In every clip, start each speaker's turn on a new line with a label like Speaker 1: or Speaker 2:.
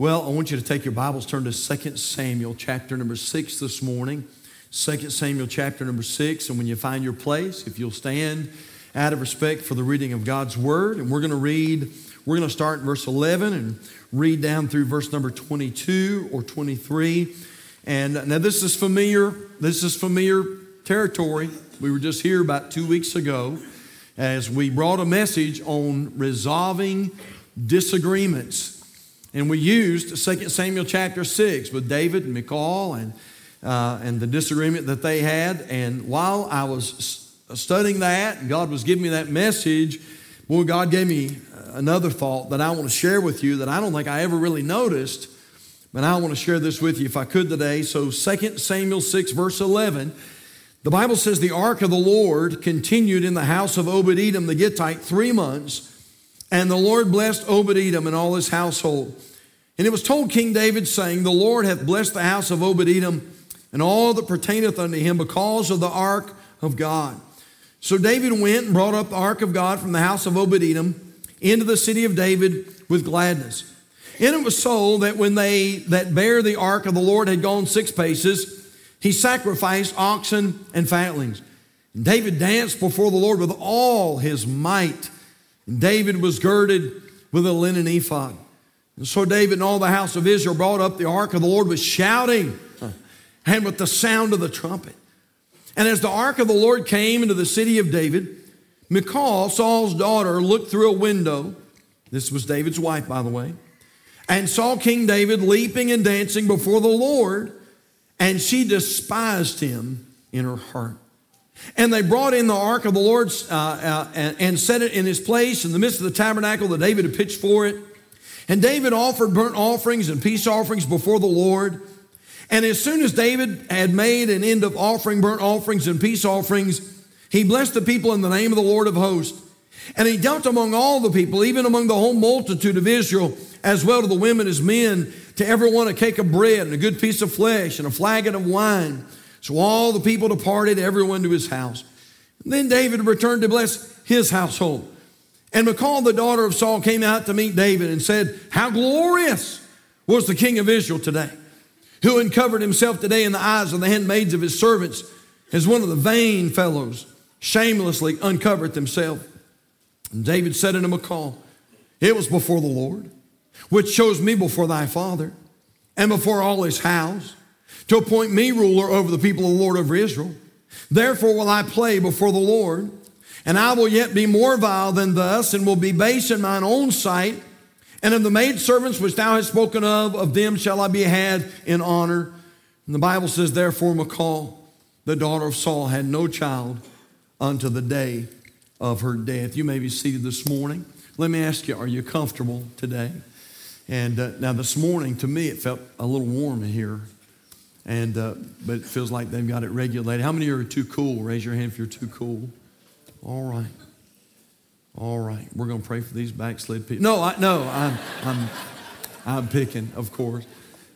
Speaker 1: Well, I want you to take your Bibles, turn to 2 Samuel chapter number 6 this morning. 2 Samuel chapter number 6. And when you find your place, if you'll stand out of respect for the reading of God's word, and we're going to read, we're going to start in verse 11 and read down through verse number 22 or 23. And now this is familiar, this is familiar territory. We were just here about two weeks ago as we brought a message on resolving disagreements. And we used 2 Samuel chapter 6 with David and Michal and, uh, and the disagreement that they had. And while I was studying that, God was giving me that message, boy, God gave me another thought that I want to share with you that I don't think I ever really noticed, but I want to share this with you if I could today. So 2 Samuel 6, verse 11. The Bible says the ark of the Lord continued in the house of Obed Edom the Gittite three months. And the Lord blessed Obed Edom and all his household. And it was told King David, saying, The Lord hath blessed the house of Obed Edom and all that pertaineth unto him because of the ark of God. So David went and brought up the ark of God from the house of Obed Edom into the city of David with gladness. And it was so that when they that bear the ark of the Lord had gone six paces, he sacrificed oxen and fatlings. And David danced before the Lord with all his might. And David was girded with a linen ephod. And so David and all the house of Israel brought up the ark of the Lord with shouting and with the sound of the trumpet. And as the ark of the Lord came into the city of David, Michal, Saul's daughter, looked through a window. This was David's wife, by the way, and saw King David leaping and dancing before the Lord, and she despised him in her heart. And they brought in the ark of the Lord uh, uh, and, and set it in his place in the midst of the tabernacle that David had pitched for it. And David offered burnt offerings and peace offerings before the Lord. And as soon as David had made an end of offering burnt offerings and peace offerings, he blessed the people in the name of the Lord of hosts. And he dealt among all the people, even among the whole multitude of Israel, as well to the women as men, to everyone a cake of bread and a good piece of flesh and a flagon of wine. So all the people departed, everyone to his house. And then David returned to bless his household. And Michal, the daughter of Saul, came out to meet David and said, How glorious was the king of Israel today, who uncovered himself today in the eyes of the handmaids of his servants as one of the vain fellows shamelessly uncovered themselves. And David said unto Michal, It was before the Lord, which chose me before thy father and before all his house to appoint me ruler over the people of the Lord over Israel. Therefore will I play before the Lord, and I will yet be more vile than thus, and will be base in mine own sight. And of the maidservants which thou hast spoken of, of them shall I be had in honor. And the Bible says, Therefore, Michal, the daughter of Saul, had no child unto the day of her death. You may be seated this morning. Let me ask you, are you comfortable today? And uh, now this morning, to me, it felt a little warm here. And, uh, but it feels like they've got it regulated. How many are too cool? Raise your hand if you're too cool. All right. All right. We're going to pray for these backslid people. No, I, no, I'm, I'm, I'm picking, of course.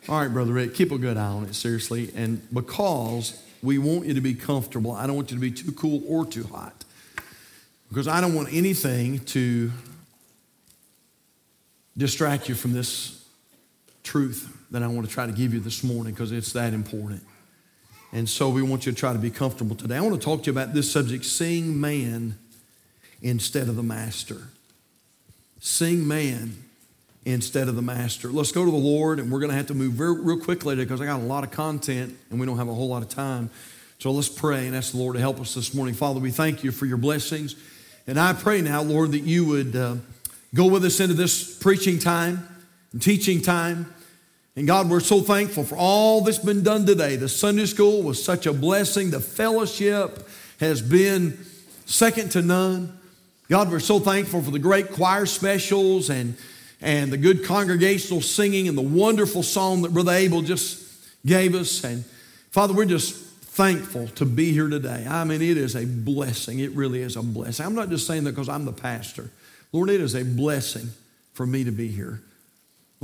Speaker 1: All right, Brother Rick, keep a good eye on it, seriously. And because we want you to be comfortable, I don't want you to be too cool or too hot. Because I don't want anything to distract you from this truth that I want to try to give you this morning because it's that important. And so we want you to try to be comfortable today. I want to talk to you about this subject seeing man instead of the master. Seeing man instead of the master. Let's go to the Lord, and we're going to have to move very, real quickly because I got a lot of content and we don't have a whole lot of time. So let's pray and ask the Lord to help us this morning. Father, we thank you for your blessings. And I pray now, Lord, that you would uh, go with us into this preaching time and teaching time. And God, we're so thankful for all that's been done today. The Sunday school was such a blessing. The fellowship has been second to none. God, we're so thankful for the great choir specials and, and the good congregational singing and the wonderful song that Brother Abel just gave us. And Father, we're just thankful to be here today. I mean, it is a blessing. It really is a blessing. I'm not just saying that because I'm the pastor. Lord, it is a blessing for me to be here.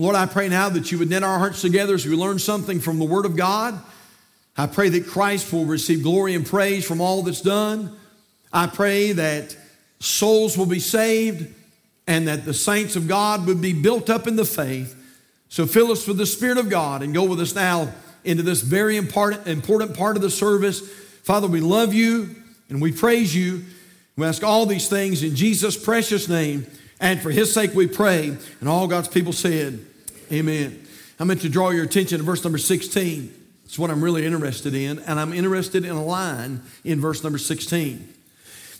Speaker 1: Lord, I pray now that you would knit our hearts together as we learn something from the Word of God. I pray that Christ will receive glory and praise from all that's done. I pray that souls will be saved and that the saints of God would be built up in the faith So fill us with the Spirit of God and go with us now into this very important, part of the service. Father, we love you and we praise you. We ask all these things in Jesus' precious name. And for his sake we pray. And all God's people said, Amen. I'm meant to draw your attention to verse number 16. It's what I'm really interested in. And I'm interested in a line in verse number 16.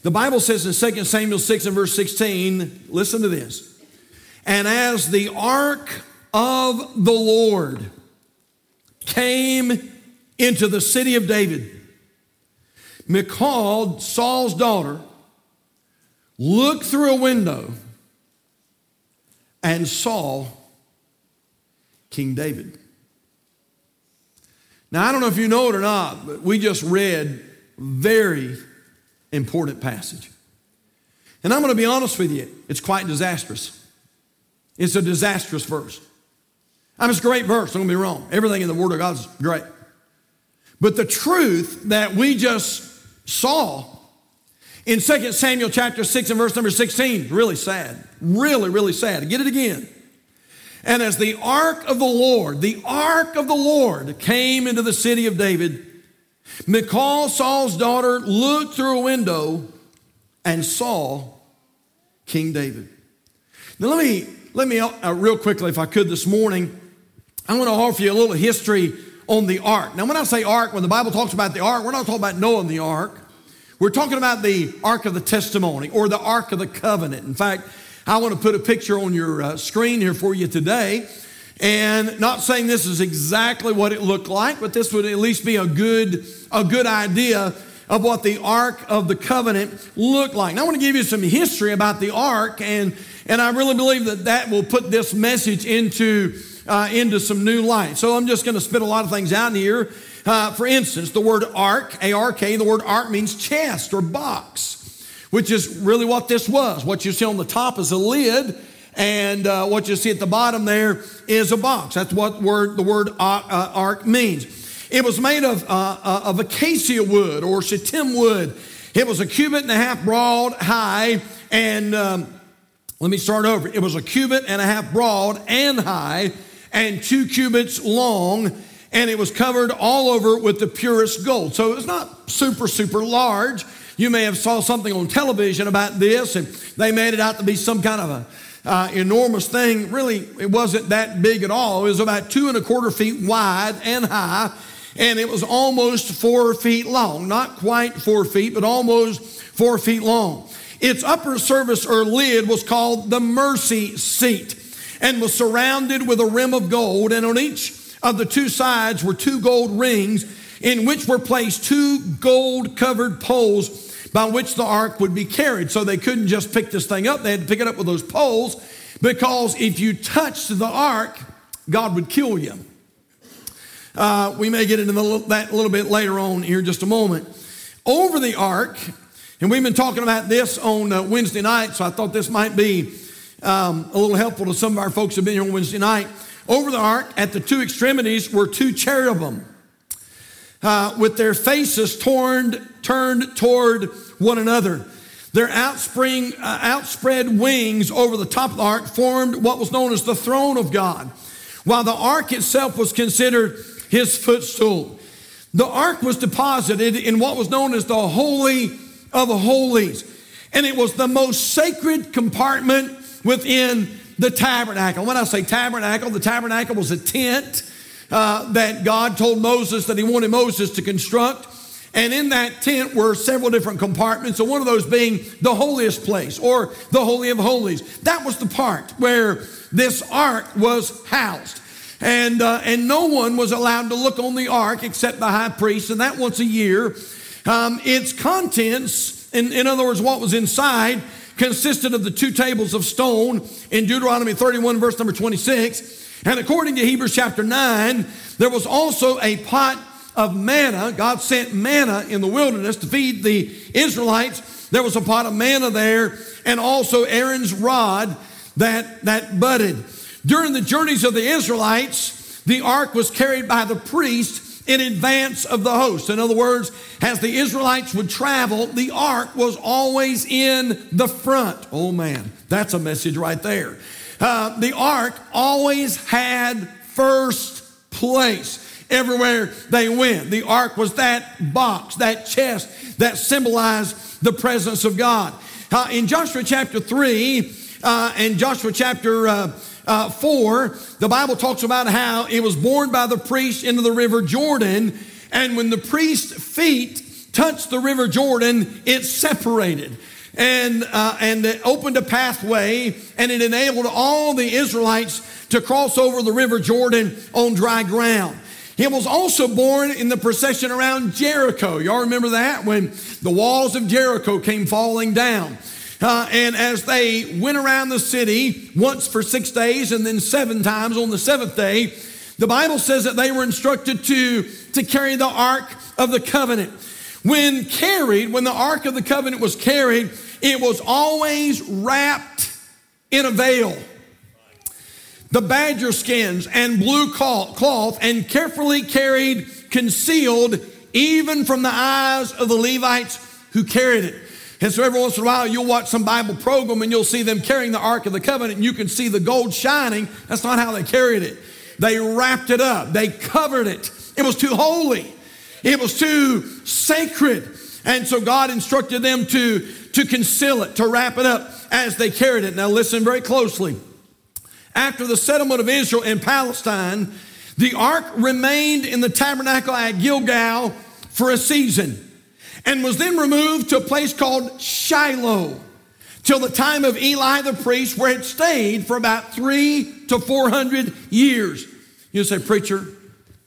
Speaker 1: The Bible says in 2 Samuel 6 and verse 16, listen to this. And as the ark of the Lord came into the city of David, Michal, Saul's daughter, looked through a window and saw King David. Now, I don't know if you know it or not, but we just read very important passage. And I'm going to be honest with you, it's quite disastrous. It's a disastrous verse. I mean, it's a great verse, don't get me wrong. Everything in the Word of God is great. But the truth that we just saw in 2 Samuel chapter 6 and verse number 16, really sad. Really, really sad. Get it again. And as the ark of the Lord, the ark of the Lord came into the city of David, Michal, Saul's daughter, looked through a window and saw King David. Now, let me, let me uh, real quickly, if I could, this morning, I want to offer you a little history on the ark. Now, when I say ark, when the Bible talks about the ark, we're not talking about Noah and the ark. We're talking about the ark of the testimony or the ark of the covenant. In fact, I want to put a picture on your uh, screen here for you today. And not saying this is exactly what it looked like, but this would at least be a good, a good idea of what the Ark of the Covenant looked like. Now, I want to give you some history about the Ark, and, and I really believe that that will put this message into, uh, into some new light. So I'm just going to spit a lot of things out here. Uh, for instance, the word ark, A R K, the word ark means chest or box which is really what this was. What you see on the top is a lid, and uh, what you see at the bottom there is a box. That's what word, the word uh, uh ark means. It was made of, uh, uh, of acacia wood or shittim wood. It was a cubit and a half broad, high, and um, let me start over. It was a cubit and a half broad and high, and two cubits long, and it was covered all over with the purest gold. So it was not super, super large. You may have saw something on television about this, and they made it out to be some kind of a uh, enormous thing. Really, it wasn't that big at all. It was about two and a quarter feet wide and high, and it was almost four feet long. Not quite four feet, but almost four feet long. Its upper surface or lid was called the mercy seat and was surrounded with a rim of gold, and on each of the two sides were two gold rings in which were placed two gold covered poles by which the ark would be carried. So they couldn't just pick this thing up, they had to pick it up with those poles because if you touched the ark, God would kill you. Uh, we may get into the, that a little bit later on here in just a moment. Over the ark, and we've been talking about this on uh, Wednesday night, so I thought this might be um, a little helpful to some of our folks who have been here on Wednesday night. Over the ark, at the two extremities, were two cherubim uh, with their faces torn, turned toward one another. Their outspring, uh, outspread wings over the top of the ark formed what was known as the throne of God, while the ark itself was considered his footstool. The ark was deposited in what was known as the Holy of Holies, and it was the most sacred compartment within the tabernacle. When I say tabernacle, the tabernacle was a tent uh, that God told Moses that he wanted Moses to construct. And in that tent were several different compartments, and one of those being the holiest place or the Holy of Holies. That was the part where this ark was housed. And, uh, and no one was allowed to look on the ark except the high priest, and that once a year. Um, its contents, in, in other words, what was inside, consisted of the two tables of stone in Deuteronomy 31, verse number 26 and according to Hebrews chapter 9, there was also a pot of manna. God sent manna in the wilderness to feed the Israelites. There was a pot of manna there, and also Aaron's rod that, that budded. During the journeys of the Israelites, the ark was carried by the priest in advance of the host. In other words, as the Israelites would travel, the ark was always in the front. Oh man, that's a message right there. Uh, the ark always had first place everywhere they went. The ark was that box, that chest that symbolized the presence of God. Uh, in Joshua chapter 3 uh, and Joshua chapter uh, uh, 4, the Bible talks about how it was borne by the priest into the river Jordan. And when the priest's feet touched the river Jordan, it separated and, uh, and it opened a pathway and it enabled all the Israelites to cross over the river Jordan on dry ground. He was also borne in the procession around Jericho. Y'all remember that? When the walls of Jericho came falling down. Uh, and as they went around the city once for six days and then seven times on the seventh day, the Bible says that they were instructed to, to carry the Ark of the Covenant. When carried, when the Ark of the Covenant was carried, it was always wrapped in a veil the badger skins and blue cloth and carefully carried, concealed even from the eyes of the Levites who carried it. And so every once in a while you'll watch some Bible program and you'll see them carrying the Ark of the Covenant and you can see the gold shining. That's not how they carried it. They wrapped it up. They covered it. It was too holy. It was too sacred. And so God instructed them to, to conceal it, to wrap it up as they carried it. Now listen very closely. After the settlement of Israel in Palestine, the ark remained in the tabernacle at Gilgal for a season and was then removed to a place called Shiloh till the time of Eli the priest, where it stayed for about three to 400 years. You say, Preacher,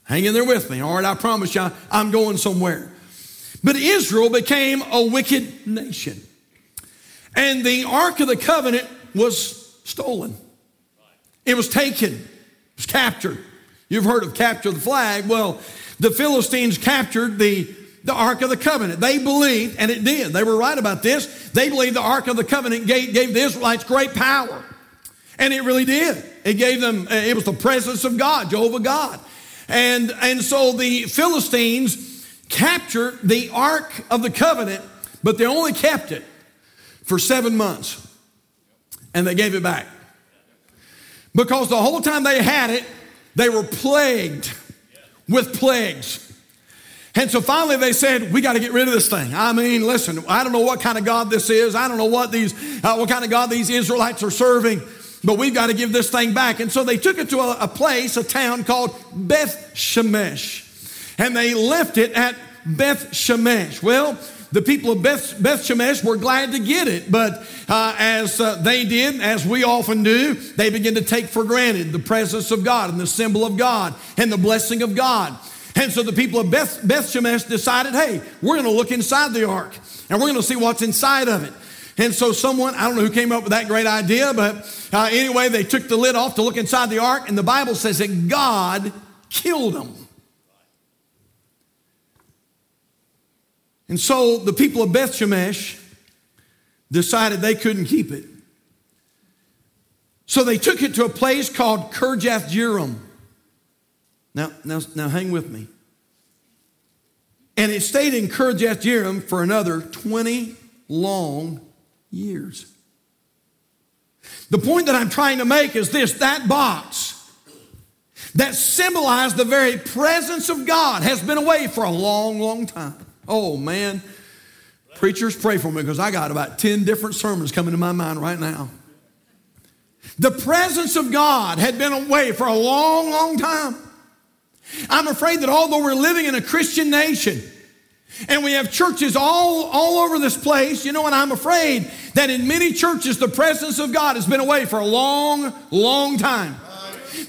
Speaker 1: hang in there with me. All right, I promise you, I'm going somewhere. But Israel became a wicked nation. And the Ark of the Covenant was stolen. It was taken, it was captured. You've heard of capture the flag. Well, the Philistines captured the, the Ark of the Covenant. They believed, and it did, they were right about this. They believed the Ark of the Covenant gave, gave the Israelites great power. And it really did. It gave them, it was the presence of God, Jehovah God. And, and so the Philistines captured the Ark of the Covenant, but they only kept it for seven months. And they gave it back. Because the whole time they had it, they were plagued with plagues. And so finally they said, we got to get rid of this thing. I mean, listen, I don't know what kind of God this is. I don't know what these, uh, what kind of God these Israelites are serving, but we've got to give this thing back. And so they took it to a, a place, a town called Beth Shemesh. And they left it at Beth Shemesh. Well, the people of Beth, Beth Shemesh were glad to get it, but uh, as uh, they did, as we often do, they begin to take for granted the presence of God and the symbol of God and the blessing of God. And so the people of Beth, Beth Shemesh decided, hey, we're going to look inside the ark and we're going to see what's inside of it. And so someone, I don't know who came up with that great idea, but uh, anyway, they took the lid off to look inside the ark, and the Bible says that God killed them. And so the people of Beth Shemesh decided they couldn't keep it. So they took it to a place called Kirjath Jearim. Now, now, now hang with me. And it stayed in Kirjath Jearim for another 20 long years. The point that I'm trying to make is this that box that symbolized the very presence of God has been away for a long, long time. Oh, man. Preachers, pray for me because I got about 10 different sermons coming to my mind right now. The presence of God had been away for a long, long time. I'm afraid that although we're living in a Christian nation and we have churches all, all over this place, you know what? I'm afraid that in many churches the presence of God has been away for a long, long time.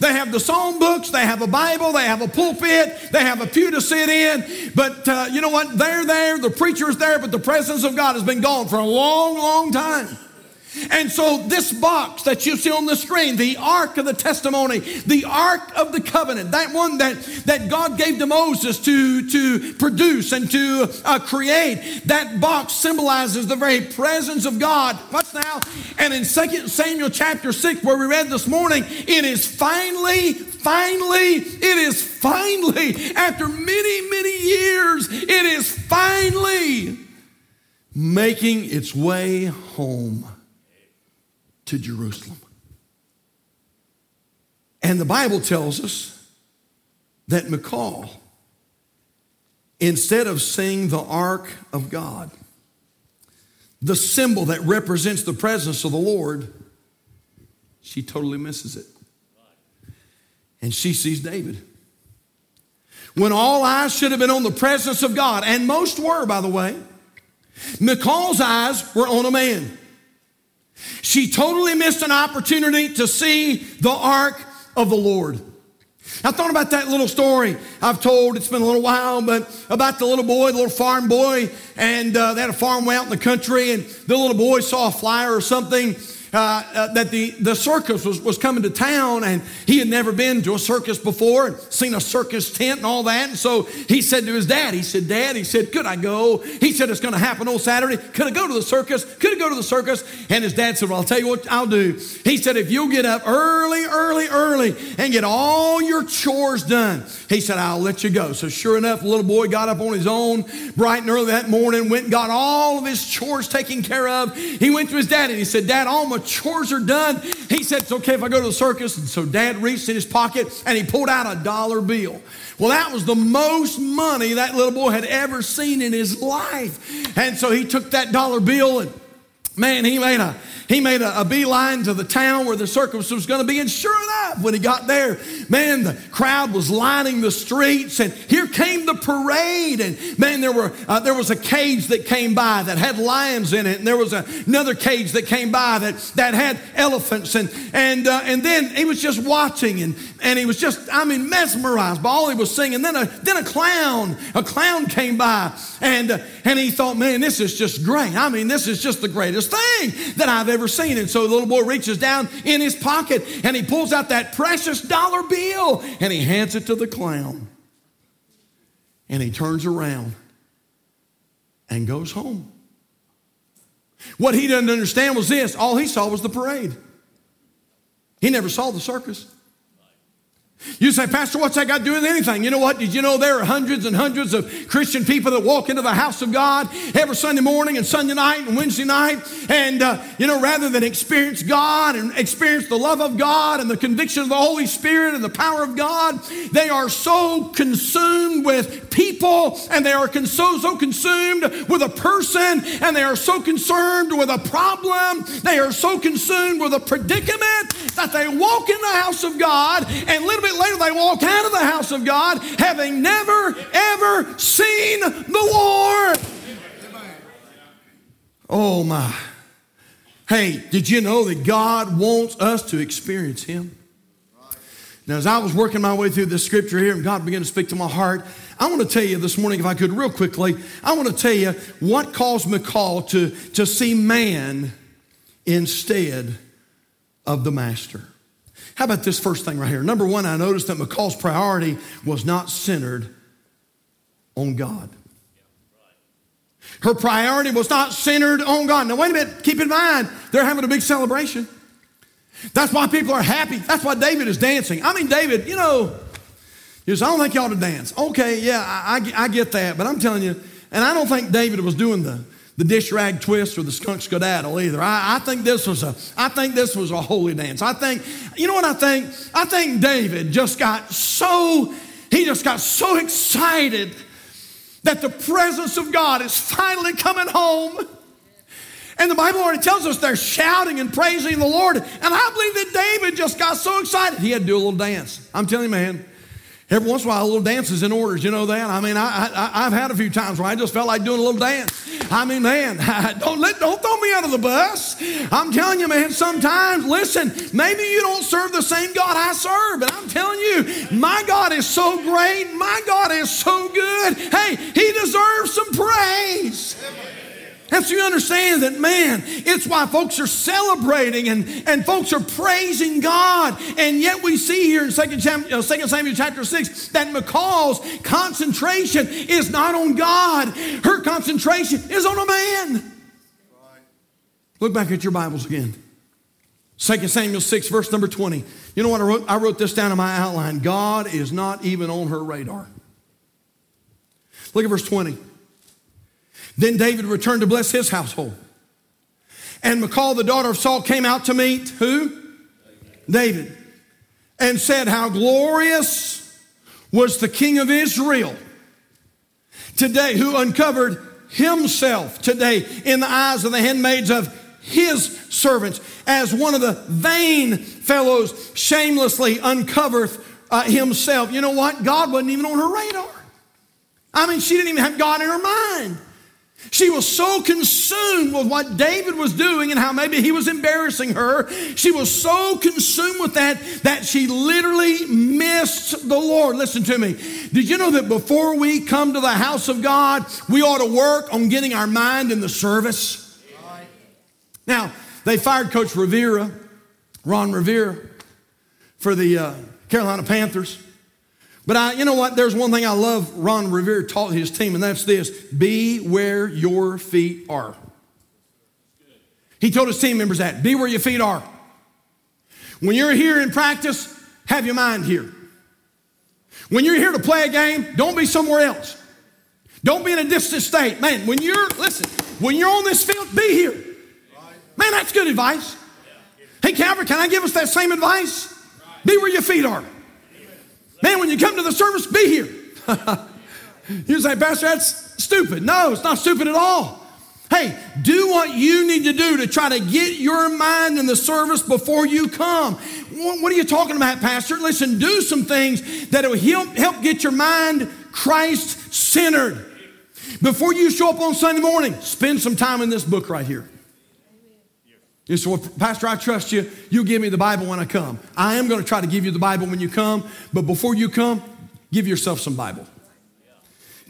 Speaker 1: They have the psalm books, they have a Bible, they have a pulpit, they have a pew to sit in. But uh, you know what? They're there, the preacher is there, but the presence of God has been gone for a long, long time. And so, this box that you see on the screen, the Ark of the Testimony, the Ark of the Covenant, that one that, that God gave to Moses to, to produce and to uh, create, that box symbolizes the very presence of God. What's now? And in 2 Samuel chapter 6, where we read this morning, it is finally, finally, it is finally, after many, many years, it is finally making its way home to Jerusalem. And the Bible tells us that Michal, instead of seeing the ark of God, the symbol that represents the presence of the Lord, she totally misses it. And she sees David. When all eyes should have been on the presence of God, and most were, by the way, Michal's eyes were on a man. She totally missed an opportunity to see the ark of the Lord. I thought about that little story I've told. It's been a little while, but about the little boy, the little farm boy, and uh, they had a farm way out in the country, and the little boy saw a flyer or something uh, uh, that the, the circus was, was coming to town and he had never been to a circus before and seen a circus tent and all that. And so he said to his dad, he said, Dad, he said, could I go? He said, it's going to happen on Saturday. Could I go to the circus? Could I go to the circus? And his dad said, well, I'll tell you what I'll do. He said, if you'll get up early, early, early and get all your chores done, he said, I'll let you go. So sure enough, the little boy got up on his own bright and early that morning, went and got all of his chores taken care of. He went to his dad and he said, Dad, all my chores are done. He said, It's okay if I go to the circus. And so dad reached in his pocket and he pulled out a dollar bill. Well, that was the most money that little boy had ever seen in his life. And so he took that dollar bill and man, he made a he made a, a beeline to the town where the circus was going to be. And sure enough, when he got there, man, the crowd was lining the streets, and here came the parade. And man, there were uh, there was a cage that came by that had lions in it, and there was a, another cage that came by that that had elephants, and and uh, and then he was just watching, and and he was just I mean mesmerized by all he was seeing. And then a then a clown a clown came by, and uh, and he thought, man, this is just great. I mean, this is just the greatest thing that I've ever seen. And so the little boy reaches down in his pocket and he pulls out that precious dollar bill and he hands it to the clown. And he turns around and goes home. What he didn't understand was this all he saw was the parade. He never saw the circus. You say, Pastor, what's that got to do with anything? You know what? Did you know there are hundreds and hundreds of Christian people that walk into the house of God every Sunday morning and Sunday night and Wednesday night? And, uh, you know, rather than experience God and experience the love of God and the conviction of the Holy Spirit and the power of God, they are so consumed with people and they are so, so consumed with a person and they are so concerned with a problem. They are so consumed with a predicament that they walk in the house of God and little bit later they walk out of the house of God having never, ever seen the Lord. Oh my. Hey, did you know that God wants us to experience Him? Now, as I was working my way through this scripture here and God began to speak to my heart, I want to tell you this morning, if I could, real quickly, I want to tell you what caused Michal to, to see man instead of the master. How about this first thing right here? Number one, I noticed that Michal's priority was not centered on God. Her priority was not centered on God. Now, wait a minute, keep in mind, they're having a big celebration. That's why people are happy. That's why David is dancing. I mean, David, you know, I don't think you ought to dance. Okay, yeah, I, I, I get that, but I'm telling you, and I don't think David was doing the, the dish rag twist or the skunk skedaddle either. I, I, think this was a I think this was a holy dance. I think you know what I think? I think David just got so he just got so excited that the presence of God is finally coming home. And the Bible already tells us they're shouting and praising the Lord. And I believe that David just got so excited. He had to do a little dance. I'm telling you, man, Every once in a while, a little dance is in orders. You know that? I mean, I, I, have had a few times where I just felt like doing a little dance. I mean, man, don't, let, don't throw me of the bus. I'm telling you, man, sometimes, listen, maybe you don't serve the same God I serve, but I'm telling you, my God is so great. My God is so good. Hey, He deserves some praise. And so you understand that, man, it's why folks are celebrating and, and folks are praising God. And yet we see here in 2 Samuel, 2 Samuel chapter 6 that Michal's concentration is not on God. Her concentration is on a man. Look back at your Bibles again. 2 Samuel 6, verse number 20. You know what I wrote? I wrote this down in my outline. God is not even on her radar. Look at verse 20. Then David returned to bless his household. And Michal, the daughter of Saul, came out to meet who? David. and said how glorious was the King of Israel today who uncovered himself today in the eyes of the handmaids of his servants as one of the vain fellows shamelessly uncovereth uh, himself. You know what? God wasn't even on her radar. I mean, she didn't even have God in her mind. She was so consumed with what David was doing and how maybe he was embarrassing her. She was so consumed with that that she literally missed the Lord. Listen to me. Did you know that before we come to the house of God, we ought to work on getting our mind in the service? Now, they fired Coach Rivera, Ron Rivera, for the uh, Carolina Panthers. But I, you know what? There's one thing I love Ron Rivera taught his team, and that's this be where your feet are. He told his team members that be where your feet are. When you're here in practice, have your mind here. When you're here to play a game, don't be somewhere else. Don't be in a distant state. Man, when you're, listen, when you're on this field, be here. Man, that's good advice. Hey, Calvary, can I give us that same advice? Be where your feet are. Man, when you come to the service, be here. you say, Pastor, that's stupid. No, it's not stupid at all. Hey, do what you need to do to try to get your mind in the service before you come. What are you talking about, Pastor? Listen, do some things that will help, help get your mind Christ centered. Before you show up on Sunday morning, spend some time in this book right here. You say, well, Pastor, I trust you. You'll give me the Bible when I come. I am going to try to give you the Bible when you come, but before you come, give yourself some Bible.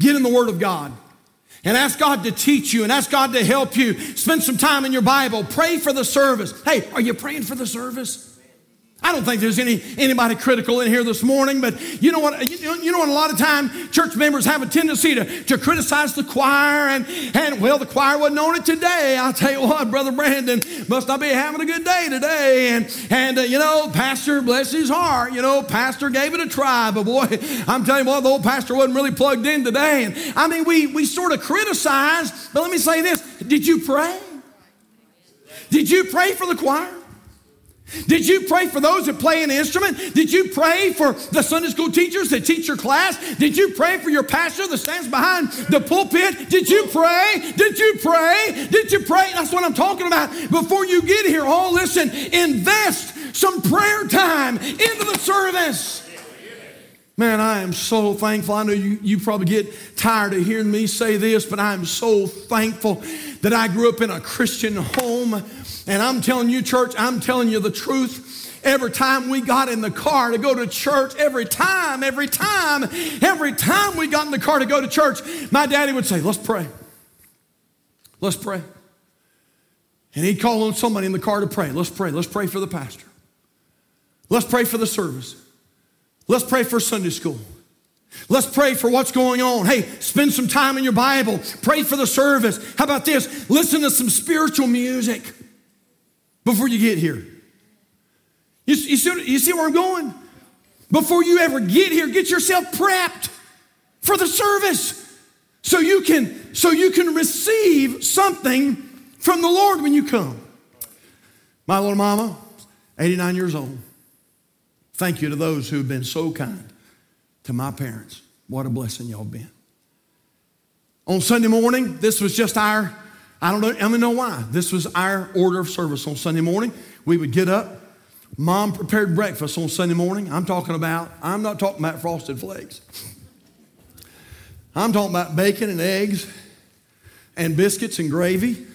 Speaker 1: Get in the Word of God and ask God to teach you and ask God to help you. Spend some time in your Bible. Pray for the service. Hey, are you praying for the service? I don't think there's any anybody critical in here this morning, but you know what? You know, you know what? A lot of time church members have a tendency to, to criticize the choir, and and well, the choir wasn't on it today. I'll tell you what, brother Brandon must not be having a good day today, and and uh, you know, pastor bless his heart, you know, pastor gave it a try, but boy, I'm telling you what, the old pastor wasn't really plugged in today, and I mean, we we sort of criticize, but let me say this: Did you pray? Did you pray for the choir? Did you pray for those that play an instrument? Did you pray for the Sunday school teachers that teach your class? Did you pray for your pastor that stands behind the pulpit? Did you pray? Did you pray? Did you pray? That's what I'm talking about. Before you get here, oh, listen, invest some prayer time into the service. Man, I am so thankful. I know you, you probably get tired of hearing me say this, but I am so thankful that I grew up in a Christian home and I'm telling you, church, I'm telling you the truth. Every time we got in the car to go to church, every time, every time, every time we got in the car to go to church, my daddy would say, Let's pray. Let's pray. And he'd call on somebody in the car to pray. Let's pray. Let's pray for the pastor. Let's pray for the service. Let's pray for Sunday school. Let's pray for what's going on. Hey, spend some time in your Bible. Pray for the service. How about this? Listen to some spiritual music before you get here. You, you, see, you see where I'm going? Before you ever get here, get yourself prepped for the service so you can so you can receive something from the Lord when you come. My little mama, 89 years old. Thank you to those who have been so kind to my parents. What a blessing y'all been. On Sunday morning, this was just our I don't know, I don't know why. This was our order of service on Sunday morning. We would get up. Mom prepared breakfast on Sunday morning. I'm talking about, I'm not talking about frosted flakes. I'm talking about bacon and eggs and biscuits and gravy.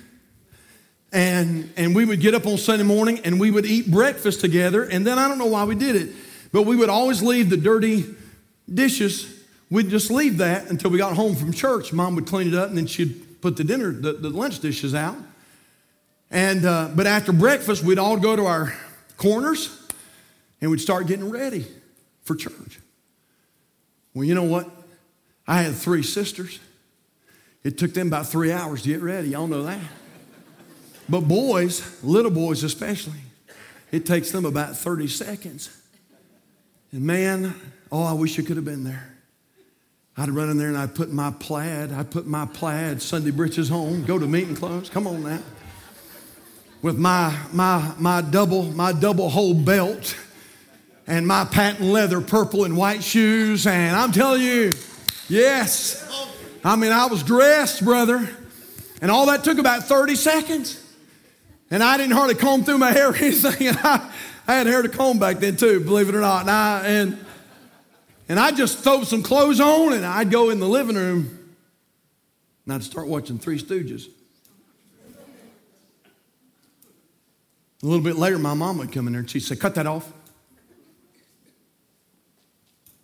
Speaker 1: And, and we would get up on Sunday morning and we would eat breakfast together. And then I don't know why we did it, but we would always leave the dirty dishes. We'd just leave that until we got home from church. Mom would clean it up and then she'd put the dinner, the, the lunch dishes out. And, uh, but after breakfast, we'd all go to our corners and we'd start getting ready for church. Well, you know what? I had three sisters. It took them about three hours to get ready. Y'all know that. But boys, little boys especially, it takes them about 30 seconds. And man, oh, I wish you could have been there. I'd run in there and I'd put my plaid, I'd put my plaid Sunday breeches on, go to meeting clothes. Come on now. With my my my double my double hole belt and my patent leather purple and white shoes. And I'm telling you, yes. I mean, I was dressed, brother. And all that took about 30 seconds. And I didn't hardly comb through my hair or anything. And I, I had hair to comb back then too, believe it or not. And I, and, and I'd just throw some clothes on and I'd go in the living room and I'd start watching Three Stooges. A little bit later, my mom would come in there and she'd say, Cut that off.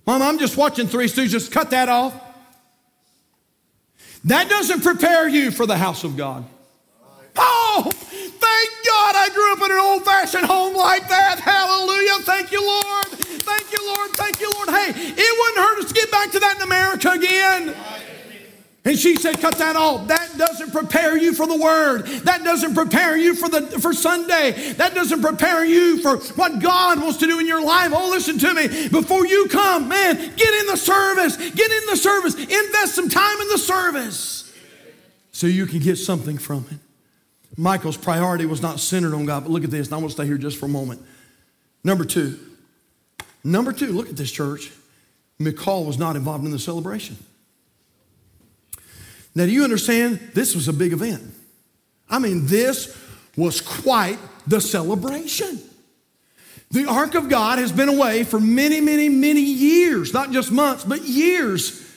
Speaker 1: Mom, I'm just watching Three Stooges. Cut that off. That doesn't prepare you for the house of God. Oh, thank God I grew up in an old fashioned home like that. Hallelujah. Thank you, Lord. Thank you, Lord. Thank you, Lord. Hey, it wouldn't hurt us to get back to that in America again. And she said, cut that off. That doesn't prepare you for the word. That doesn't prepare you for the for Sunday. That doesn't prepare you for what God wants to do in your life. Oh, listen to me. Before you come, man, get in the service. Get in the service. Invest some time in the service. So you can get something from it. Michal's priority was not centered on God, but look at this. I want to stay here just for a moment. Number two. Number two, look at this church. Michal was not involved in the celebration. Now, do you understand? This was a big event. I mean, this was quite the celebration. The ark of God has been away for many, many, many years, not just months, but years.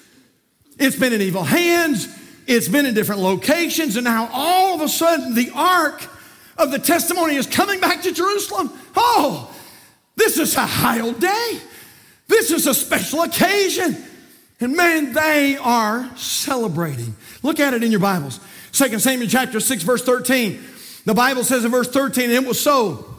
Speaker 1: It's been in evil hands, it's been in different locations, and now all of a sudden the ark of the testimony is coming back to Jerusalem. Oh, this is a high day. This is a special occasion. And man, they are celebrating. Look at it in your Bibles. 2 Samuel chapter 6, verse 13. The Bible says in verse 13, it was so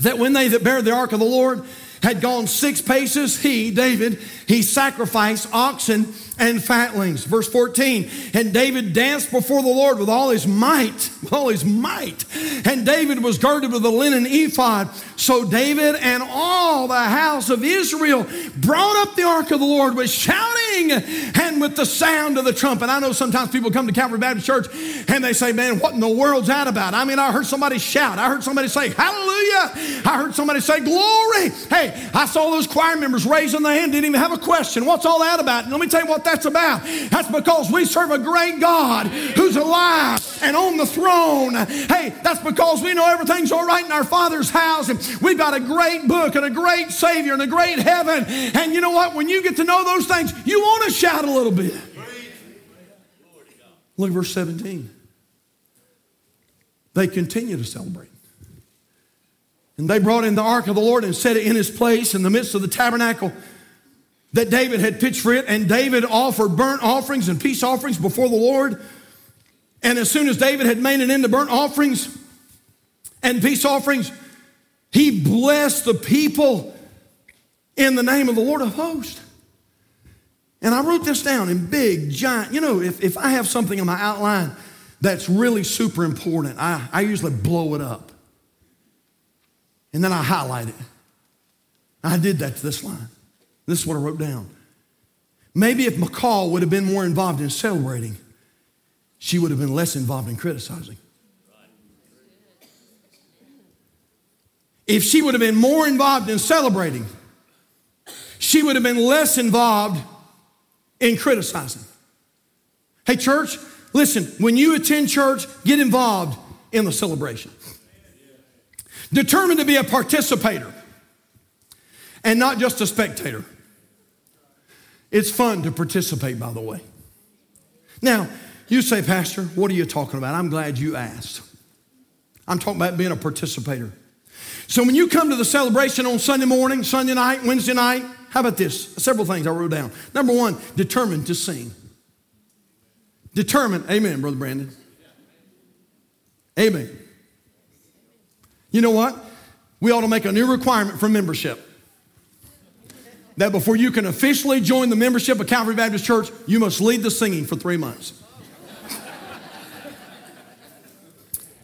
Speaker 1: that when they that bare the ark of the Lord had gone six paces, he, David, he sacrificed oxen and fatlings. Verse 14, and David danced before the Lord with all his might, with all his might. And David was girded with a linen ephod. So David and all the house of Israel brought up the ark of the Lord with shouting and with the sound of the trumpet. I know sometimes people come to Calvary Baptist Church and they say, man, what in the world's that about? I mean, I heard somebody shout. I heard somebody say, hallelujah. I heard somebody say, glory. Hey, I saw those choir members raising their hand, didn't even have a question. What's all that about? And let me tell you what that's about. That's because we serve a great God who's alive and on the throne. Hey, that's because we know everything's all right in our Father's house. And we've got a great book and a great Savior and a great heaven. And you know what? When you get to know those things, you want to shout a little bit. Look at verse 17. They continue to celebrate. And they brought in the ark of the Lord and set it in his place in the midst of the tabernacle that David had pitched for it. And David offered burnt offerings and peace offerings before the Lord. And as soon as David had made an end to burnt offerings and peace offerings, he blessed the people in the name of the Lord of hosts. And I wrote this down in big, giant. You know, if, if I have something in my outline that's really super important, I, I usually blow it up. And then I highlight it. I did that to this line. This is what I wrote down. Maybe if Michal would have been more involved in celebrating, she would have been less involved in criticizing. If she would have been more involved in celebrating, she would have been less involved in criticizing. Hey, church, listen, when you attend church, get involved in the celebration. Determined to be a participator and not just a spectator. It's fun to participate, by the way. Now, you say, Pastor, what are you talking about? I'm glad you asked. I'm talking about being a participator. So when you come to the celebration on Sunday morning, Sunday night, Wednesday night, how about this? Several things I wrote down. Number one, determined to sing. Determined, amen, Brother Brandon. Amen. You know what? We ought to make a new requirement for membership. That before you can officially join the membership of Calvary Baptist Church, you must lead the singing for three months.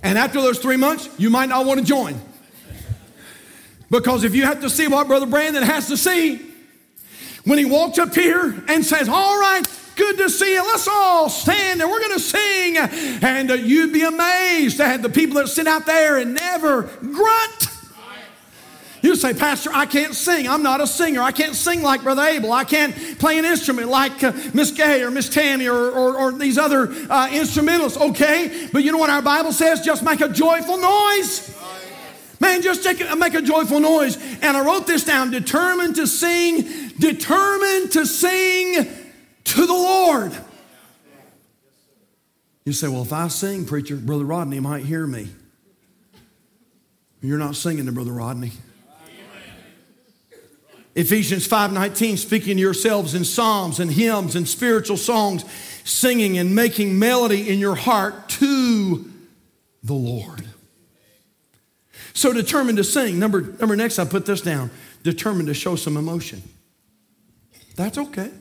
Speaker 1: And after those three months, you might not want to join. Because if you have to see what Brother Brandon has to see, when he walks up here and says, All right, good to see you. Let's all stand and we're going to sing. And uh, you'd be amazed have the people that sit out there and never grunt. You say, Pastor, I can't sing. I'm not a singer. I can't sing like Brother Abel. I can't play an instrument like uh, Miss Gay or Miss Tammy or, or, or these other uh, instrumentalists. Okay, but you know what our Bible says? Just make a joyful noise. Man, just take, make a joyful noise. And I wrote this down determined to sing, determined to sing to the Lord. You say, well, if I sing, preacher, Brother Rodney might hear me. You're not singing to Brother Rodney. Ephesians 5:19 speaking to yourselves in psalms and hymns and spiritual songs singing and making melody in your heart to the Lord. So determined to sing. Number number next I put this down. Determined to show some emotion. That's okay.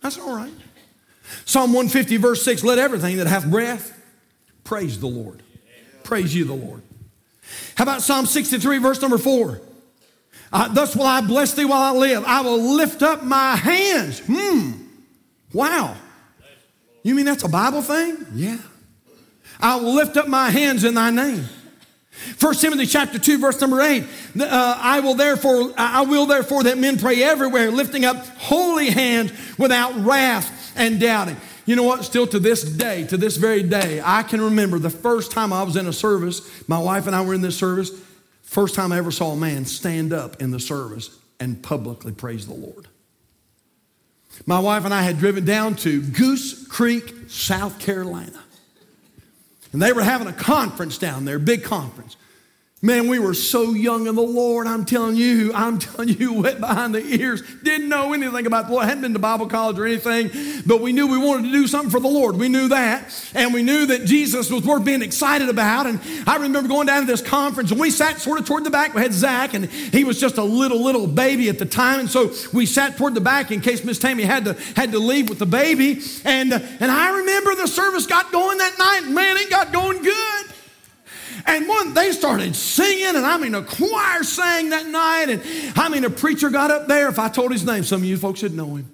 Speaker 1: That's all right. Psalm 150 verse 6 let everything that hath breath praise the Lord. Praise you the Lord. How about Psalm 63 verse number 4? Uh, thus will I bless thee while I live. I will lift up my hands. Hmm. Wow. You mean that's a Bible thing? Yeah. I will lift up my hands in thy name. 1 Timothy chapter 2 verse number 8 uh, I will therefore I will therefore that men pray everywhere lifting up holy hands without wrath and doubting. You know what? Still to this day, to this very day, I can remember the first time I was in a service, my wife and I were in this service, First time I ever saw a man stand up in the service and publicly praise the Lord. My wife and I had driven down to Goose Creek, South Carolina. And they were having a conference down there, big conference. Man, we were so young in the Lord. I'm telling you, I'm telling you, wet behind the ears. Didn't know anything about the Lord. Hadn't been to Bible college or anything, but we knew we wanted to do something for the Lord. We knew that. And we knew that Jesus was worth being excited about. And I remember going down to this conference and we sat sort of toward the back. We had Zach and he was just a little, little baby at the time. And so we sat toward the back in case Miss Tammy had to, had to leave with the baby. And, and I remember the service got going that night. Man, it got going good. And one, they started singing, and I mean, a choir sang that night, and I mean, a preacher got up there. If I told his name, some of you folks would know him.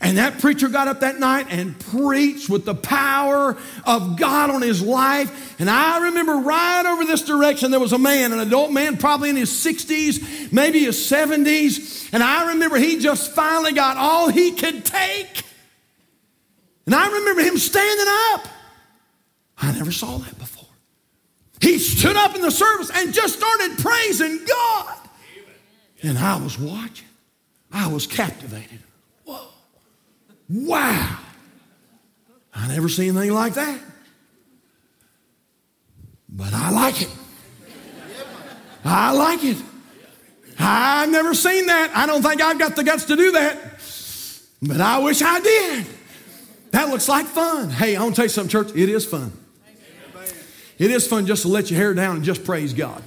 Speaker 1: And that preacher got up that night and preached with the power of God on his life. And I remember right over this direction, there was a man, an adult man, probably in his 60s, maybe his 70s. And I remember he just finally got all he could take. And I remember him standing up. I never saw that. He stood up in the service and just started praising God. And I was watching. I was captivated. Whoa. Wow. I never seen anything like that. But I like it. I like it. I've never seen that. I don't think I've got the guts to do that. But I wish I did. That looks like fun. Hey, I want to tell you something, church. It is fun. It is fun just to let your hair down and just praise God.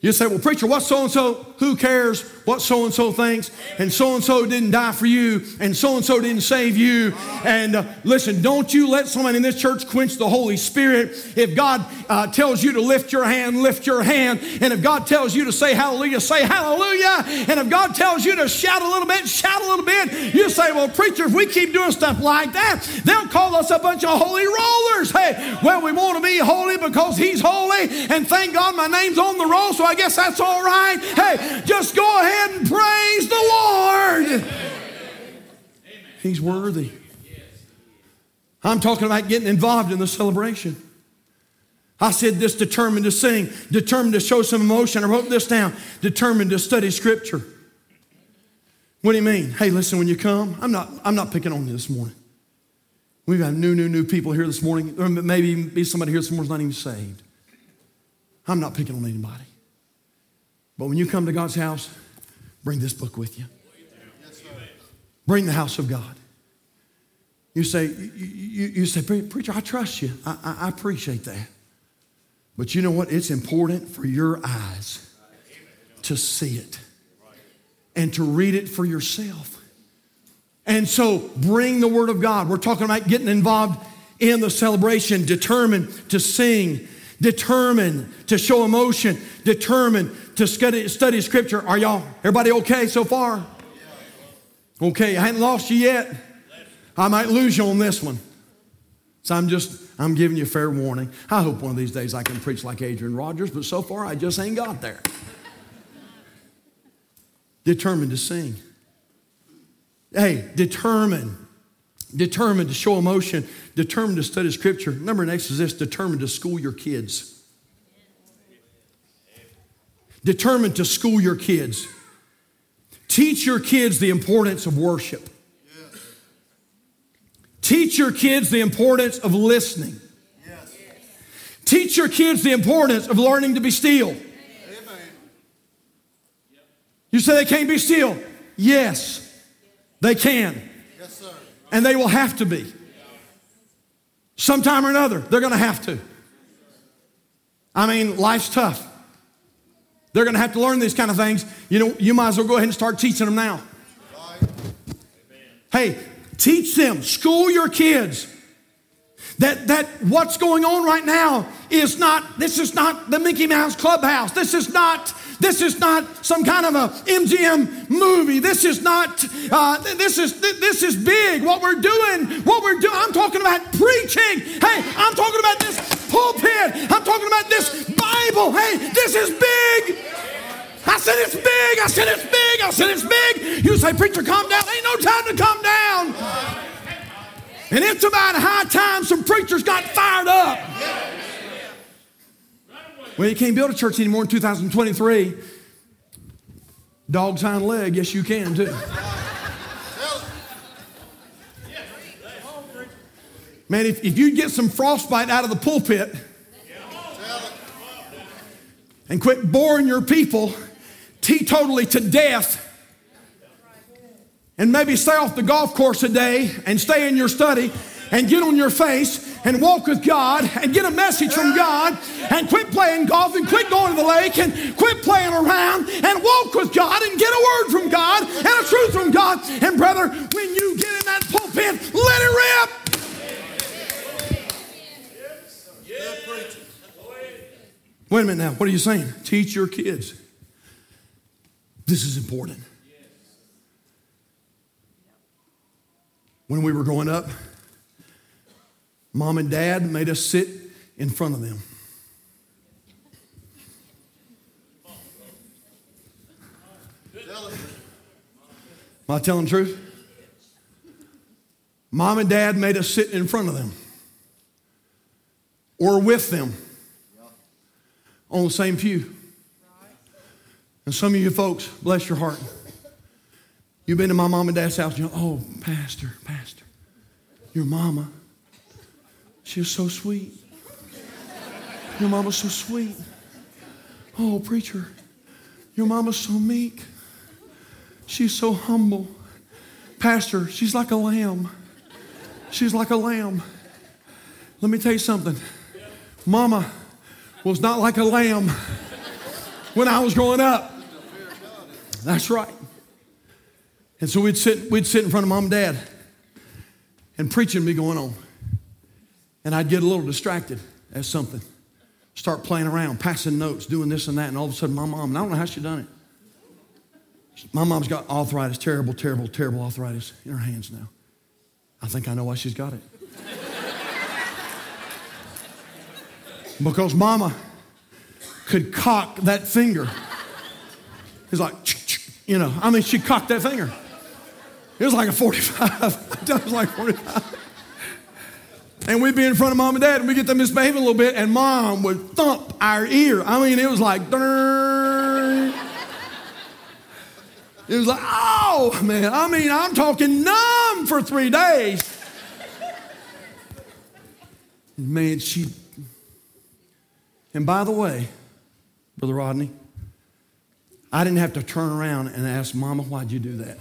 Speaker 1: You say, well, preacher, what's so and so? Who cares what so and so thinks? And so and so didn't die for you, and so and so didn't save you. And uh, listen, don't you let someone in this church quench the Holy Spirit. If God uh, tells you to lift your hand, lift your hand. And if God tells you to say hallelujah, say hallelujah. And if God tells you to shout a little bit, shout a little bit. You say, well, preacher, if we keep doing stuff like that, they'll call us a bunch of holy rollers. Hey, well, we want to be holy because He's holy, and thank God my name's on the roll, so I guess that's all right. Hey, just go ahead and praise the Lord. He's worthy. I'm talking about getting involved in the celebration. I said this determined to sing, determined to show some emotion. I wrote this down determined to study scripture. What do you mean? Hey, listen, when you come, I'm not, I'm not picking on you this morning. We've got new, new, new people here this morning, or maybe be somebody here this morning's not even saved. I'm not picking on anybody. But when you come to God's house, bring this book with you. Bring the house of God. You say, you, you, say, preacher, I trust you. I, I, I appreciate that. But you know what? It's important for your eyes to see it and to read it for yourself. And so bring the Word of God. We're talking about getting involved in the celebration, determined to sing, determined to show emotion, determined to study, study Scripture. Are y'all, everybody okay so far? Okay, I hadn't lost you yet. I might lose you on this one. So I'm just, I'm giving you a fair warning. I hope one of these days I can preach like Adrian Rogers, but so far I just ain't got there. determined to sing. Hey, determined. Determined to show emotion, determined to study scripture. Number next is this determined to school your kids. Determined to school your kids. Teach your kids the importance of worship. Teach your kids the importance of listening. Teach your kids the importance of learning to be still. You say they can't be still? Yes, they can. And they will have to be. Sometime or another, they're going to have to. I mean, life's tough. They're going to have to learn these kind of things. You know, you might as well go ahead and start teaching them now. Hey, Teach them, school your kids. That, that what's going on right now is not, this is not the Mickey Mouse Clubhouse. This is not, this is not some kind of a MGM movie. This is not, uh, this is, this is big. What we're doing, what we're doing, I'm talking about preaching. Hey, I'm talking about this pulpit. I'm talking about this Bible. Hey, this is big. I said it's big. I said it's big. I said it's big. You say, preacher, calm down. Ain't no time to calm down. And it's about high time some preachers got fired up. Well, you can't build a church anymore in 2023. Dog's hind leg, yes, you can too. Man, if, if you get some frostbite out of the pulpit and quit boring your people, teetotally to death and maybe stay off the golf course a day and stay in your study and get on your face and walk with God and get a message from God and quit playing golf and quit going to the lake and quit playing around and walk with God and get a word from God and a truth from God. And brother, when you get in that pulpit, let it rip. Wait a minute now. What are you saying? Teach your kids. This is important. When we were growing up, mom and dad made us sit in front of them. Am I telling the truth? Mom and dad made us sit in front of them or with them on the same pew. And some of you folks, bless your heart, you've been to my mom and dad's house, you know, oh, Pastor, Pastor, your mama, she was so sweet. Your mama's so sweet. Oh, preacher, your mama's so meek. She's so humble. Pastor, she's like a lamb. She's like a lamb. Let me tell you something. Mama was not like a lamb when I was growing up. That's right. And so we'd sit, we'd sit in front of mom and dad, and preaching would be going on. And I'd get a little distracted at something, start playing around, passing notes, doing this and that, and all of a sudden my mom, and I don't know how she done it. My mom's got arthritis, terrible, terrible, terrible arthritis in her hands now. I think I know why she's got it. because mama could cock that finger. It's like, you know, I mean, she cocked that finger. It was like a 45. it was like 45. And we'd be in front of mom and dad, and we'd get to misbehaving a little bit, and mom would thump our ear. I mean, it was like, It was like, oh, man. I mean, I'm talking numb for three days. Man, she. And by the way, Brother Rodney, I didn't have to turn around and ask Mama, why'd you do that?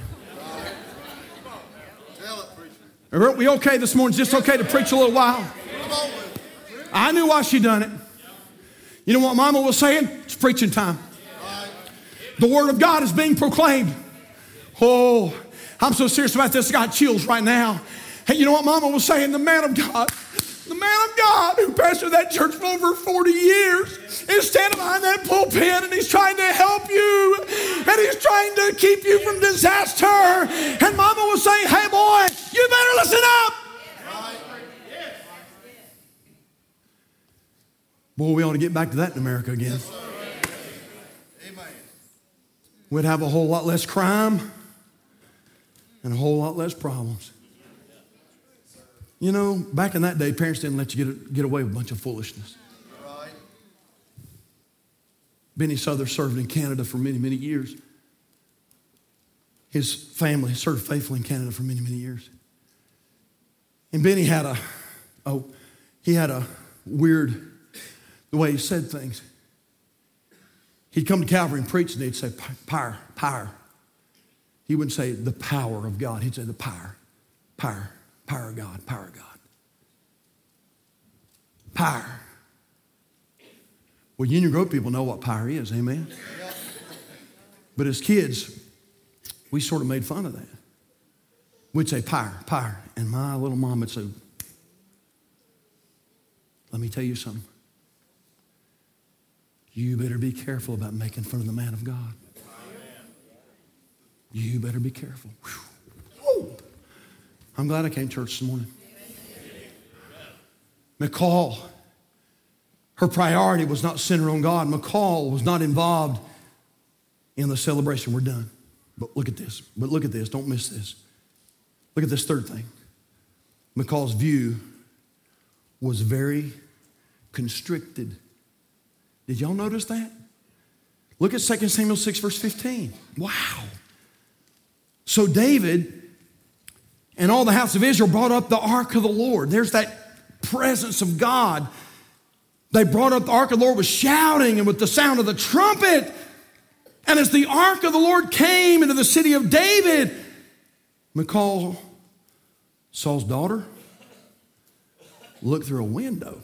Speaker 1: Are we okay this morning? Just okay to preach a little while? I knew why she done it. You know what Mama was saying? It's preaching time. The Word of God is being proclaimed. Oh, I'm so serious about this. I got chills right now. Hey, you know what Mama was saying? The man of God the man of God who pastored that church for over 40 years is standing behind that pulpit and he's trying to help you and he's trying to keep you from disaster. And mama was saying, hey boy, you better listen up. Boy, we ought to get back to that in America again. We'd have a whole lot less crime and a whole lot less problems. You know, back in that day, parents didn't let you get, get away with a bunch of foolishness. Benny Souther served in Canada for many, many years. His family served faithfully in Canada for many, many years. And Benny had a, oh, he had a weird, the way he said things. He'd come to Calvary and preach, and they'd say, power, power. He wouldn't say the power of God. He'd say the power, power, power of God, power of God. Power. Well, Union Grove people know what power is, amen? But as kids, we sort of made fun of that. We'd say, power, power. And my little mom would say, let me tell you something. You better be careful about making fun of the man of God. You better be careful. I'm glad I came to church this morning. Michal, her priority was not centered on God. Michal was not involved in the celebration. We're done. But look at this. But look at this. Don't miss this. Look at this third thing. Michal's view was very constricted. Did y'all notice that? Look at 2 Samuel 6, verse 15. Wow. So David and all the house of Israel brought up the ark of the Lord. There's that presence of God. They brought up the ark of the Lord with shouting and with the sound of the trumpet. And as the ark of the Lord came into the city of David, Michal, Saul's daughter, looked through a window.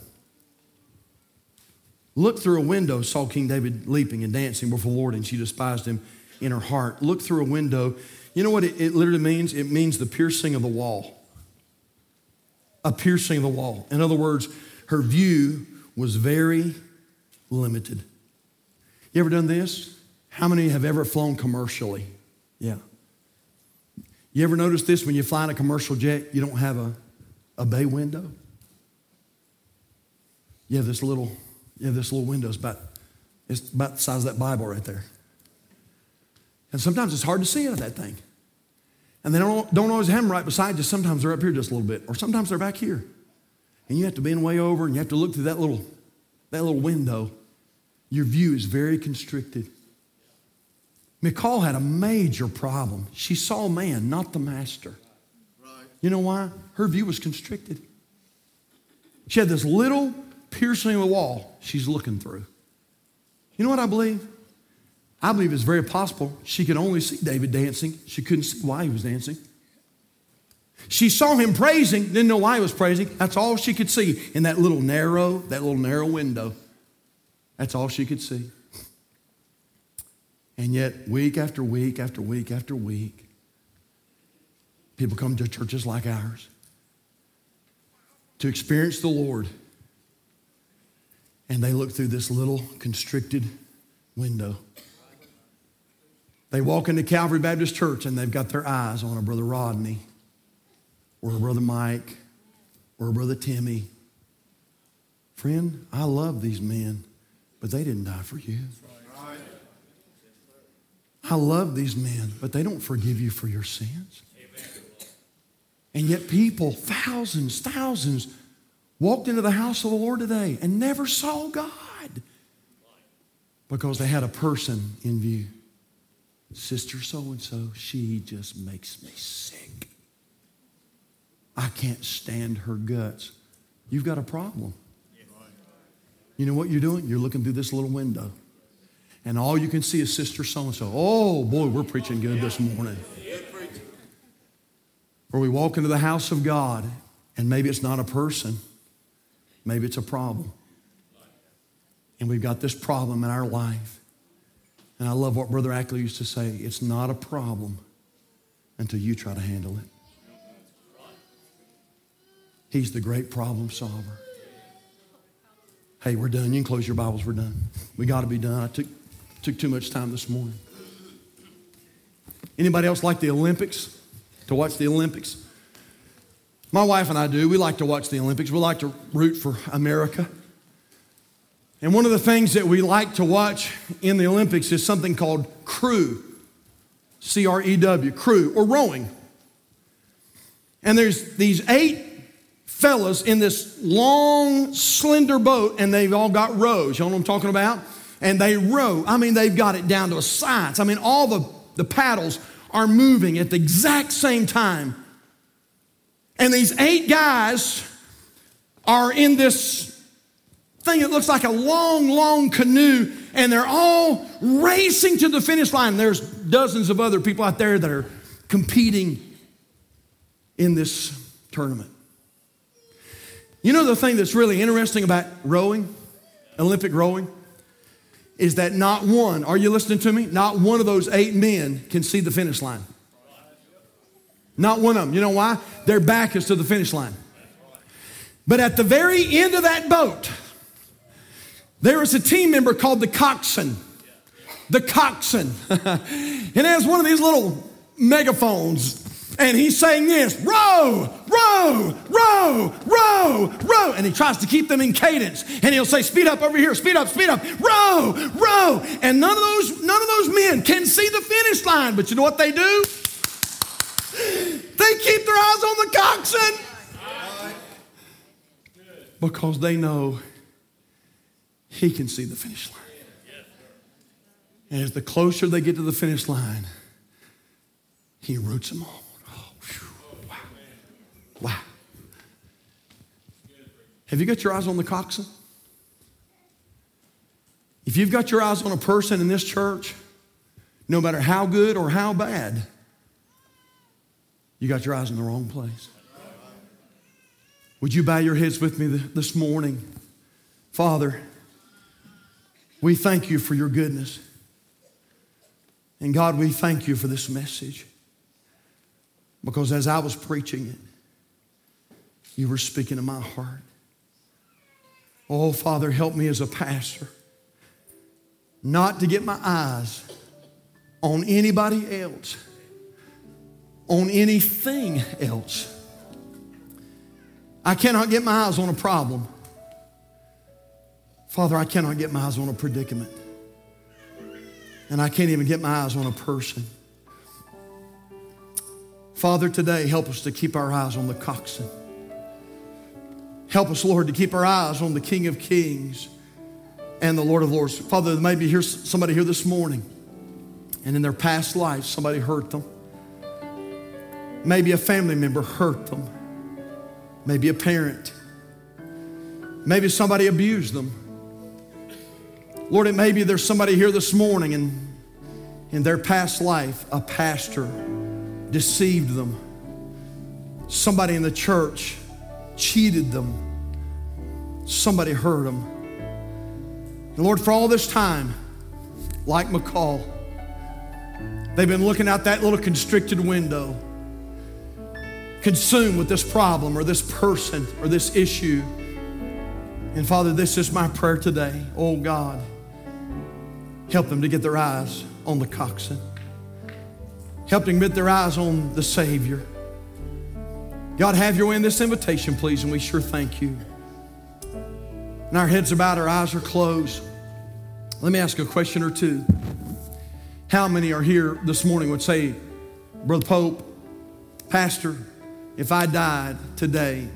Speaker 1: Looked through a window, saw King David leaping and dancing before the Lord, and she despised him in her heart. Looked through a window you know what it, it literally means? It means the piercing of the wall. A piercing of the wall. In other words, her view was very limited. You ever done this? How many have ever flown commercially? Yeah. You ever notice this when you fly in a commercial jet, you don't have a, a bay window? You have this little, you have this little window. It's about, it's about the size of that Bible right there. And sometimes it's hard to see out of that thing. And they don't, don't always have them right beside you. Sometimes they're up here just a little bit, or sometimes they're back here. And you have to bend way over and you have to look through that little, that little window. Your view is very constricted. Michal had a major problem. She saw man, not the master. Right. You know why? Her view was constricted. She had this little piercing of the wall she's looking through. You know what I believe? I believe it's very possible she could only see David dancing. She couldn't see why he was dancing. She saw him praising, didn't know why he was praising. That's all she could see in that little narrow, that little narrow window. That's all she could see. And yet, week after week after week after week, people come to churches like ours to experience the Lord. And they look through this little constricted window. They walk into Calvary Baptist Church and they've got their eyes on a brother Rodney or a brother Mike or a brother Timmy. Friend, I love these men, but they didn't die for you. I love these men, but they don't forgive you for your sins. And yet, people, thousands, thousands, walked into the house of the Lord today and never saw God because they had a person in view. Sister so and so, she just makes me sick. I can't stand her guts. You've got a problem. You know what you're doing? You're looking through this little window. And all you can see is Sister so and so. Oh, boy, we're preaching good this morning. Or we walk into the house of God, and maybe it's not a person, maybe it's a problem. And we've got this problem in our life. And I love what Brother Ackley used to say it's not a problem until you try to handle it. He's the great problem solver. Hey, we're done. You can close your Bibles. We're done. We got to be done. I took, took too much time this morning. Anybody else like the Olympics? To watch the Olympics? My wife and I do. We like to watch the Olympics. We like to root for America. And one of the things that we like to watch in the Olympics is something called crew, C R E W, crew, or rowing. And there's these eight fellas in this long, slender boat, and they've all got rows. You know what I'm talking about? And they row. I mean, they've got it down to a science. I mean, all the, the paddles are moving at the exact same time. And these eight guys are in this thing that looks like a long, long canoe, and they're all racing to the finish line. There's dozens of other people out there that are competing in this tournament. You know the thing that's really interesting about rowing, Olympic rowing, is that not one, are you listening to me? Not one of those eight men can see the finish line. Not one of them. You know why? Their back is to the finish line. But at the very end of that boat, there is a team member called the coxswain. The coxswain. and has one of these little megaphones. And he's saying this row, row, row, row, row. And he tries to keep them in cadence. And he'll say, speed up over here, speed up, speed up, row, row. And none of those, none of those men can see the finish line. But you know what they do? They keep their eyes on the coxswain. Because they know he can see the finish line. And as the closer they get to the finish line, he roots them all. Oh, wow. Wow. Have you got your eyes on the coxswain? If you've got your eyes on a person in this church, no matter how good or how bad, you got your eyes in the wrong place. Would you bow your heads with me this morning? Father, we thank you for your goodness. And God, we thank you for this message. Because as I was preaching it, you were speaking to my heart. Oh, Father, help me as a pastor not to get my eyes on anybody else, on anything else. I cannot get my eyes on a problem Father, I cannot get my eyes on a predicament. And I can't even get my eyes on a person. Father, today, help us to keep our eyes on the coxswain. Help us, Lord, to keep our eyes on the King of Kings and the Lord of Lords. Father, maybe here's somebody here this morning, and in their past life, somebody hurt them. Maybe a family member hurt them. Maybe a parent. Maybe somebody abused them. Lord, it may be there's somebody here this morning and in their past life, a pastor deceived them. Somebody in the church cheated them. Somebody hurt them. And Lord, for all this time, like Michal, they've been looking out that little constricted window, consumed with this problem or this person or this issue. And Father, this is my prayer today. Oh God. Help them to get their eyes on the coxswain. Help them get their eyes on the Savior. God, have your way in this invitation, please, and we sure thank you. And our heads are bowed, our eyes are closed. Let me ask a question or two. How many are here this morning would say, Brother Pope, Pastor, if I died today,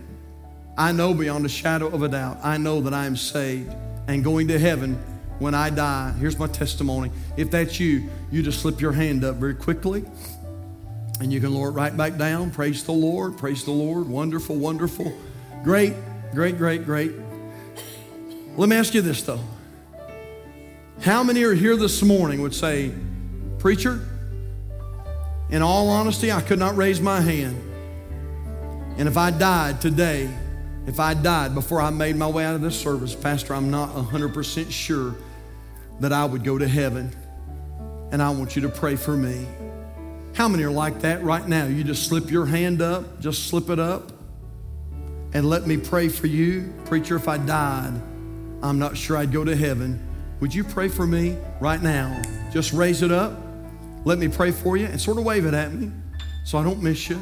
Speaker 1: I know beyond a shadow of a doubt, I know that I am saved and going to heaven when I die. Here's my testimony. If that's you, you just slip your hand up very quickly and you can lower it right back down. Praise the Lord. Praise the Lord. Wonderful, wonderful. Great, great, great, great. Let me ask you this though. How many are here this morning would say, Preacher, in all honesty, I could not raise my hand. And if I died today, if I died before I made my way out of this service, Pastor, I'm not 100% sure that I would go to heaven. And I want you to pray for me. How many are like that right now? You just slip your hand up, just slip it up, and let me pray for you. Preacher, if I died, I'm not sure I'd go to heaven. Would you pray for me right now? Just raise it up. Let me pray for you and sort of wave it at me so I don't miss you.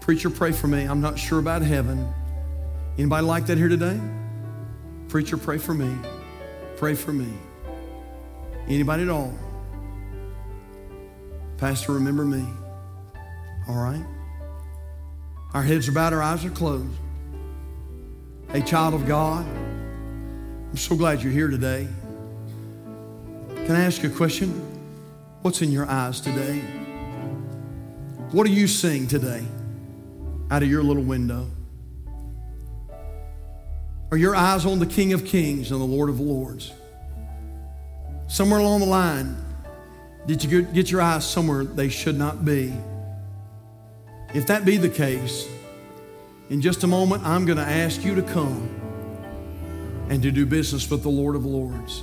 Speaker 1: Preacher, pray for me. I'm not sure about heaven. Anybody like that here today? Preacher, pray for me. Pray for me. Anybody at all? Pastor, remember me. All right? Our heads are bowed, our eyes are closed. A child of God, I'm so glad you're here today. Can I ask you a question? What's in your eyes today? What are you seeing today out of your little window? Are your eyes on the King of Kings and the Lord of Lords? Somewhere along the line, did you get your eyes somewhere they should not be? If that be the case, in just a moment, I'm going to ask you to come and to do business with the Lord of Lords.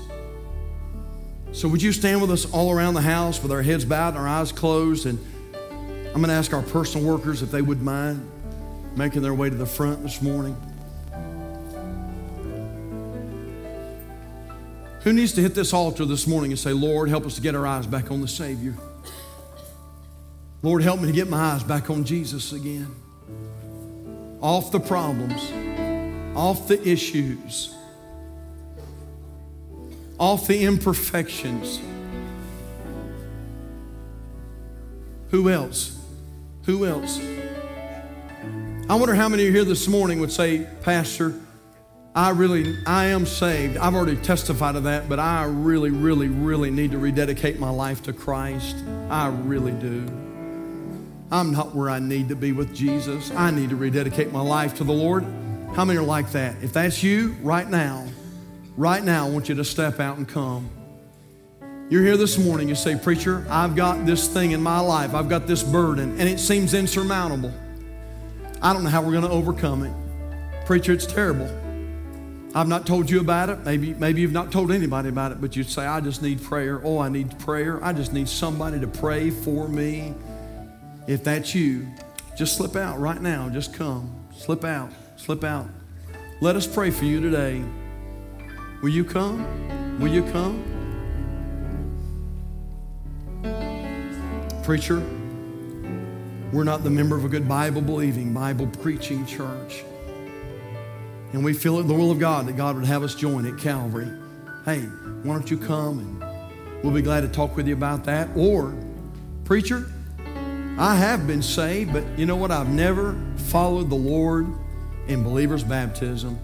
Speaker 1: So, would you stand with us all around the house with our heads bowed and our eyes closed? And I'm going to ask our personal workers if they would mind making their way to the front this morning. Who needs to hit this altar this morning and say, Lord, help us to get our eyes back on the Savior? Lord, help me to get my eyes back on Jesus again. Off the problems, off the issues off the imperfections. Who else? Who else? I wonder how many of you here this morning would say, Pastor, I really, I am saved. I've already testified to that, but I really, really, really need to rededicate my life to Christ. I really do. I'm not where I need to be with Jesus. I need to rededicate my life to the Lord. How many are like that? If that's you, right now, Right now, I want you to step out and come. You're here this morning, you say, Preacher, I've got this thing in my life, I've got this burden, and it seems insurmountable. I don't know how we're going to overcome it. Preacher, it's terrible. I've not told you about it. Maybe, maybe you've not told anybody about it, but you'd say, I just need prayer. Oh, I need prayer. I just need somebody to pray for me. If that's you, just slip out right now. Just come. Slip out. Slip out. Let us pray for you today. Will you come? Will you come? Preacher, we're not the member of a good Bible believing, Bible preaching church. And we feel it the will of God that God would have us join at Calvary. Hey, why don't you come and we'll be glad to talk with you about that. Or, preacher, I have been saved, but you know what? I've never followed the Lord in believer's baptism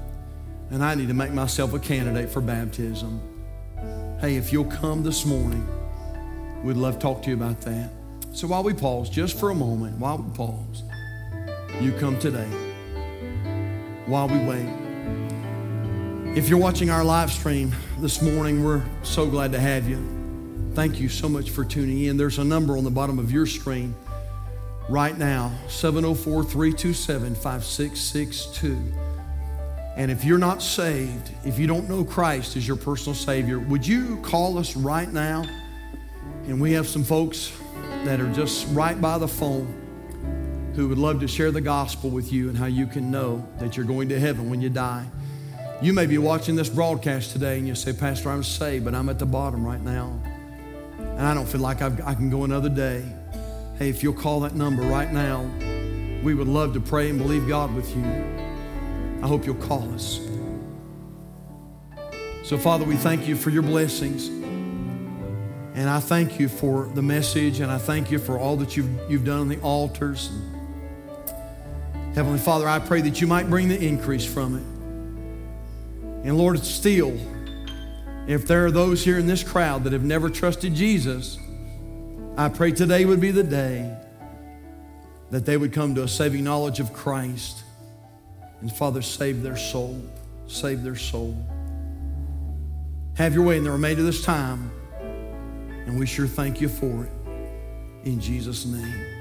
Speaker 1: and I need to make myself a candidate for baptism. Hey, if you'll come this morning, we'd love to talk to you about that. So while we pause, just for a moment, while we pause, you come today. While we wait. If you're watching our live stream this morning, we're so glad to have you. Thank you so much for tuning in. There's a number on the bottom of your screen right now 704 327 5662. And if you're not saved, if you don't know Christ as your personal Savior, would you call us right now? And we have some folks that are just right by the phone who would love to share the gospel with you and how you can know that you're going to heaven when you die. You may be watching this broadcast today and you say, Pastor, I'm saved, but I'm at the bottom right now. And I don't feel like I've, i can go another day. Hey, if you'll call that number right now, we would love to pray and believe God with you. I hope you'll call us. So, Father, we thank you for your blessings. And I thank you for the message, and I thank you for all that you've, you've done on the altars. Heavenly Father, I pray that you might bring the increase from it. And Lord, still, if there are those here in this crowd that have never trusted Jesus, I pray today would be the day that they would come to a saving knowledge of Christ. And Father, save their soul. Save their soul. Have your way in the remainder of this time. And we sure thank you for it. In Jesus' name.